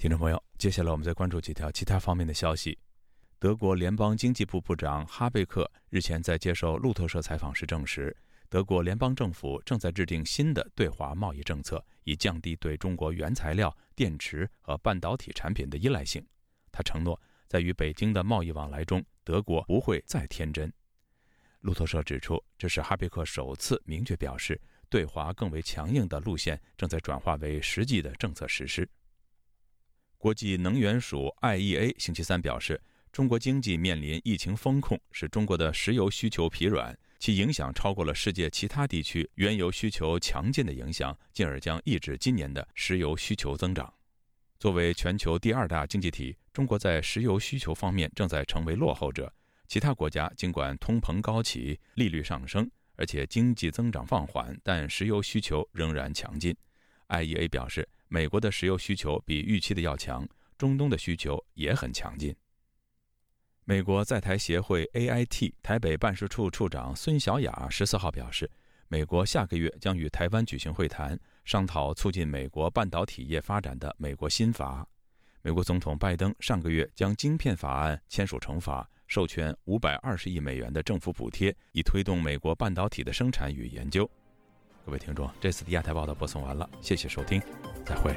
听众朋友，接下来我们再关注几条其他方面的消息。德国联邦经济部部长哈贝克日前在接受路透社采访时证实，德国联邦政府正在制定新的对华贸易政策，以降低对中国原材料、电池和半导体产品的依赖性。他承诺，在与北京的贸易往来中，德国不会再天真。路透社指出，这是哈贝克首次明确表示，对华更为强硬的路线正在转化为实际的政策实施。国际能源署 IEA 星期三表示，中国经济面临疫情风控，使中国的石油需求疲软，其影响超过了世界其他地区原油需求强劲的影响，进而将抑制今年的石油需求增长。作为全球第二大经济体，中国在石油需求方面正在成为落后者。其他国家尽管通膨高企、利率上升，而且经济增长放缓，但石油需求仍然强劲。IEA 表示。美国的石油需求比预期的要强，中东的需求也很强劲。美国在台协会 AIT 台北办事处处长孙小雅十四号表示，美国下个月将与台湾举行会谈，商讨促进美国半导体业发展的美国新法。美国总统拜登上个月将晶片法案签署成法，授权五百二十亿美元的政府补贴，以推动美国半导体的生产与研究。各位听众，这次的亚太报道播送完了，谢谢收听，再会。